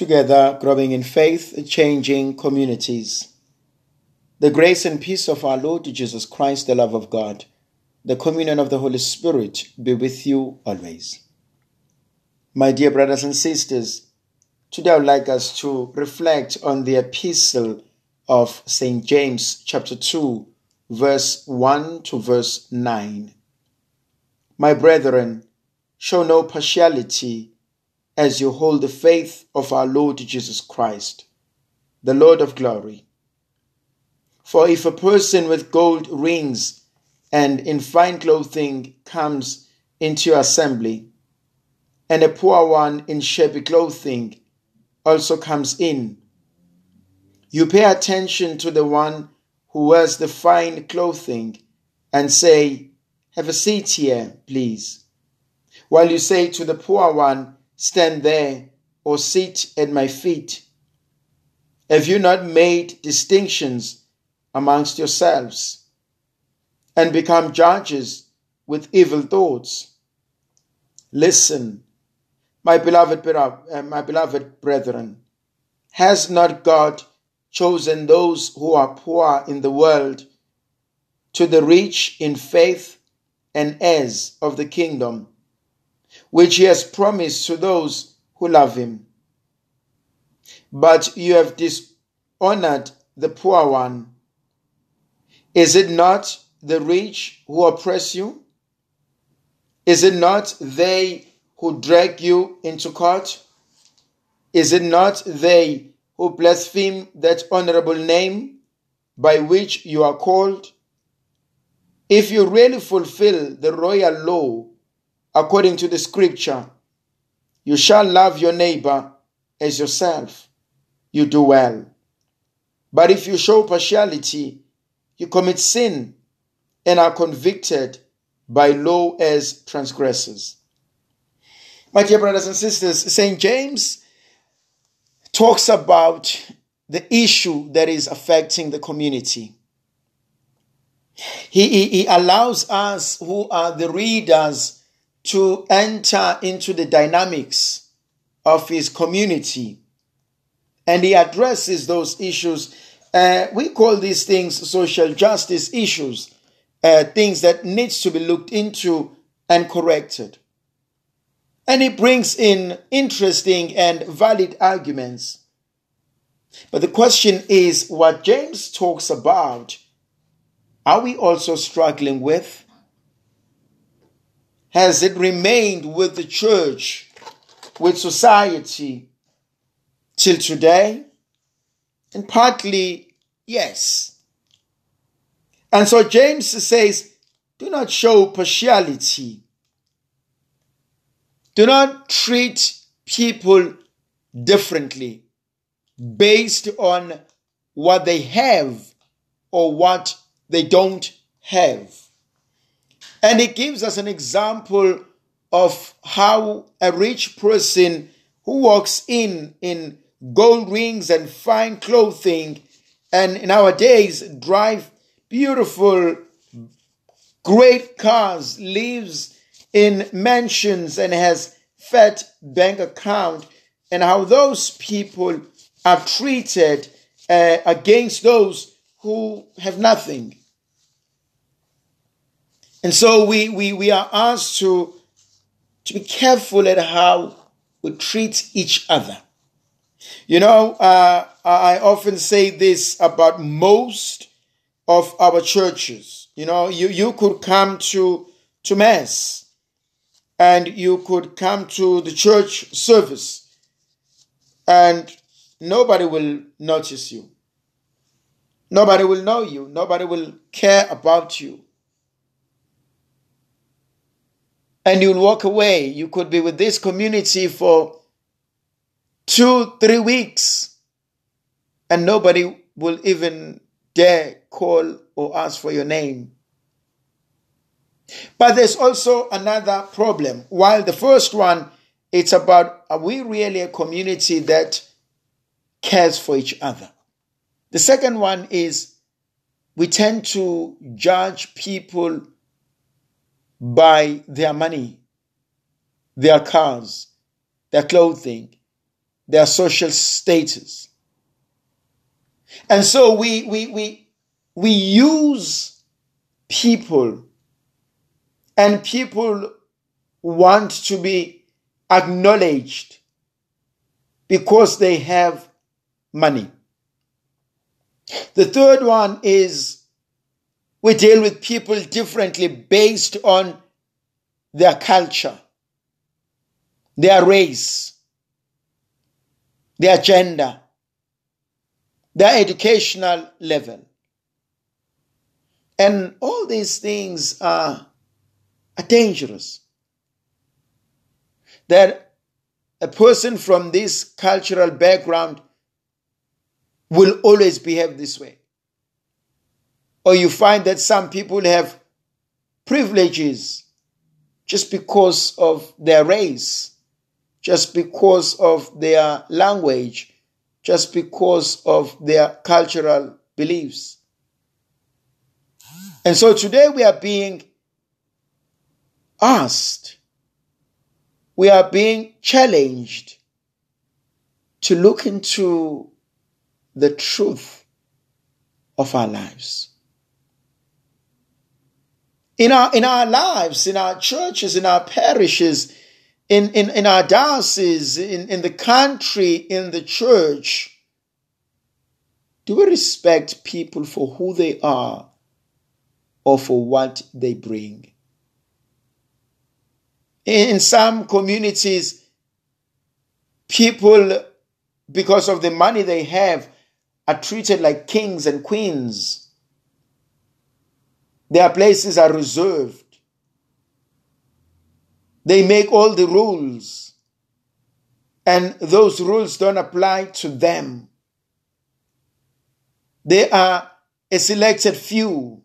together growing in faith, changing communities. The grace and peace of our Lord Jesus Christ, the love of God, the communion of the Holy Spirit be with you always. My dear brothers and sisters, today I would like us to reflect on the epistle of St. James, chapter 2, verse 1 to verse 9. My brethren, show no partiality as you hold the faith of our Lord Jesus Christ, the Lord of glory. For if a person with gold rings and in fine clothing comes into your assembly, and a poor one in shabby clothing also comes in, you pay attention to the one who wears the fine clothing and say, Have a seat here, please. While you say to the poor one, Stand there or sit at my feet. Have you not made distinctions amongst yourselves and become judges with evil thoughts? Listen, my beloved, uh, my beloved brethren, has not God chosen those who are poor in the world to the rich in faith and heirs of the kingdom, which he has promised to those who love him. But you have dishonored the poor one. Is it not the rich who oppress you? Is it not they who drag you into court? Is it not they who blaspheme that honorable name by which you are called? If you really fulfill the royal law according to the scripture, you shall love your neighbor as yourself. You do well. But if you show partiality, you commit sin and are convicted by law as transgressors. My dear brothers and sisters, St. James talks about the issue that is affecting the community. He, he, he, allows us who are the readers to enter into the dynamics of his community and he addresses those issues. Uh, we call these things social justice issues, uh, things that needs to be looked into and corrected. And he brings in interesting and valid arguments. But the question is what James talks about, are we also struggling with? Has it remained with the church, with society till today? And partly, yes. And so James says, do not show partiality do not treat people differently based on what they have or what they don't have. And it gives us an example of how a rich person who walks in in gold rings and fine clothing and nowadays drive beautiful great cars lives in mansions and has fat bank account and how those people are treated uh, against those who have nothing. And so we, we, we are asked to, to be careful at how we treat each other. You know, uh, I often say this about most of our churches. You know, you, you could come to, to Mass and you could come to the church service and nobody will notice you. Nobody will know you. Nobody will care about you. And you'll walk away. You could be with this community for two, three weeks, and nobody will even dare call or ask for your name. But there's also another problem. While the first one, it's about are we really a community that cares for each other? The second one is we tend to judge people by their money, their cars, their clothing, their social status. And so we, we, we, we use people and people want to be acknowledged because they have money. The third one is we deal with people differently based on their culture, their race, their gender, their educational level. And all these things are, are dangerous. That a person from this cultural background will always behave this way. Or you find that some people have privileges just because of their race, just because of their language, just because of their cultural beliefs. And so today we are being asked, we are being challenged to look into the truth of our lives. In our, in our lives, in our churches, in our parishes, in, in, in our dioceses, in, in the country, in the church, do we respect people for who they are or for what they bring? In some communities, people, because of the money they have, are treated like kings and queens. Their places are reserved. They make all the rules, and those rules don't apply to them. They are a selected few.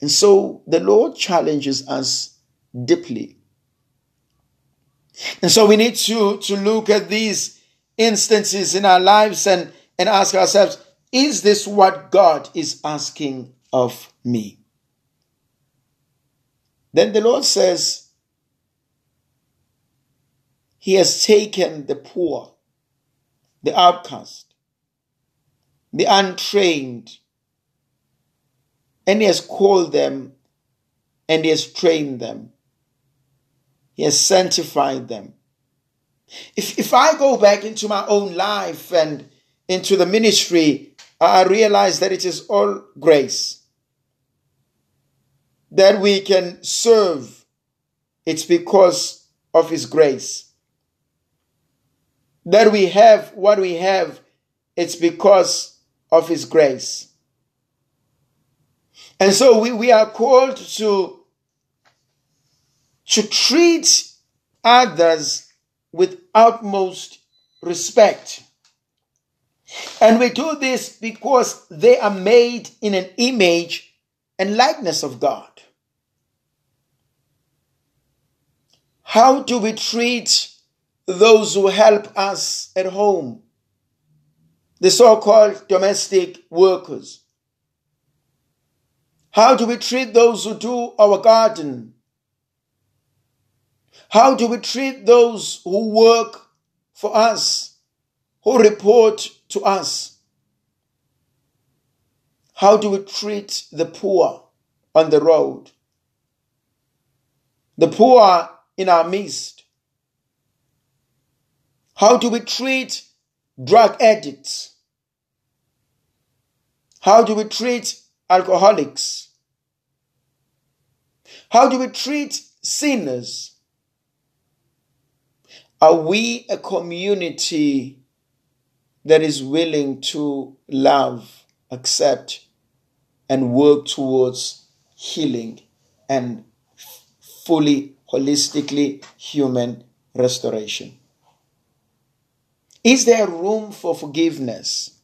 And so the Lord challenges us deeply. And so we need to, to look at these instances in our lives and, and ask ourselves, is this what God is asking of me? Then the Lord says, He has taken the poor, the outcast, the untrained, and He has called them and He has trained them. He has sanctified them. If, if I go back into my own life and into the ministry, I realize that it is all grace. That we can serve, it's because of His grace. That we have what we have, it's because of His grace. And so we, we are called to, to treat others with utmost respect. And we do this because they are made in an image and likeness of God. How do we treat those who help us at home? The so called domestic workers. How do we treat those who do our garden? How do we treat those who work for us, who report to us? How do we treat the poor on the road? The poor in our midst? How do we treat drug addicts? How do we treat alcoholics? How do we treat sinners? Are we a community that is willing to love, accept, and work towards healing and fully, holistically human restoration? Is there room for forgiveness?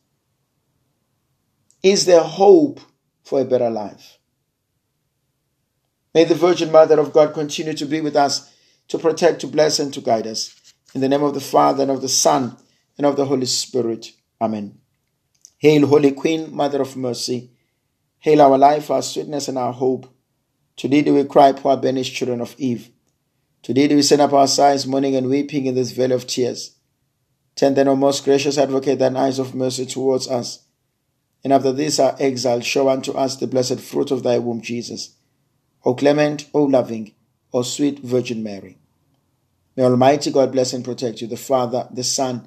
Is there hope for a better life? May the Virgin Mother of God continue to be with us, to protect, to bless, and to guide us. In the name of the Father, and of the Son, and of the Holy Spirit. Amen. Hail, Holy Queen, Mother of Mercy. Hail our life, our sweetness, and our hope. Today do we cry, poor banished children of Eve. Today do we send up our sighs, mourning and weeping in this vale of tears. Turn then, O most gracious advocate, thine eyes of mercy towards us. And after this our exile, show unto us the blessed fruit of thy womb, Jesus. O clement, O loving, O sweet Virgin Mary. May Almighty God bless and protect you, the Father, the Son,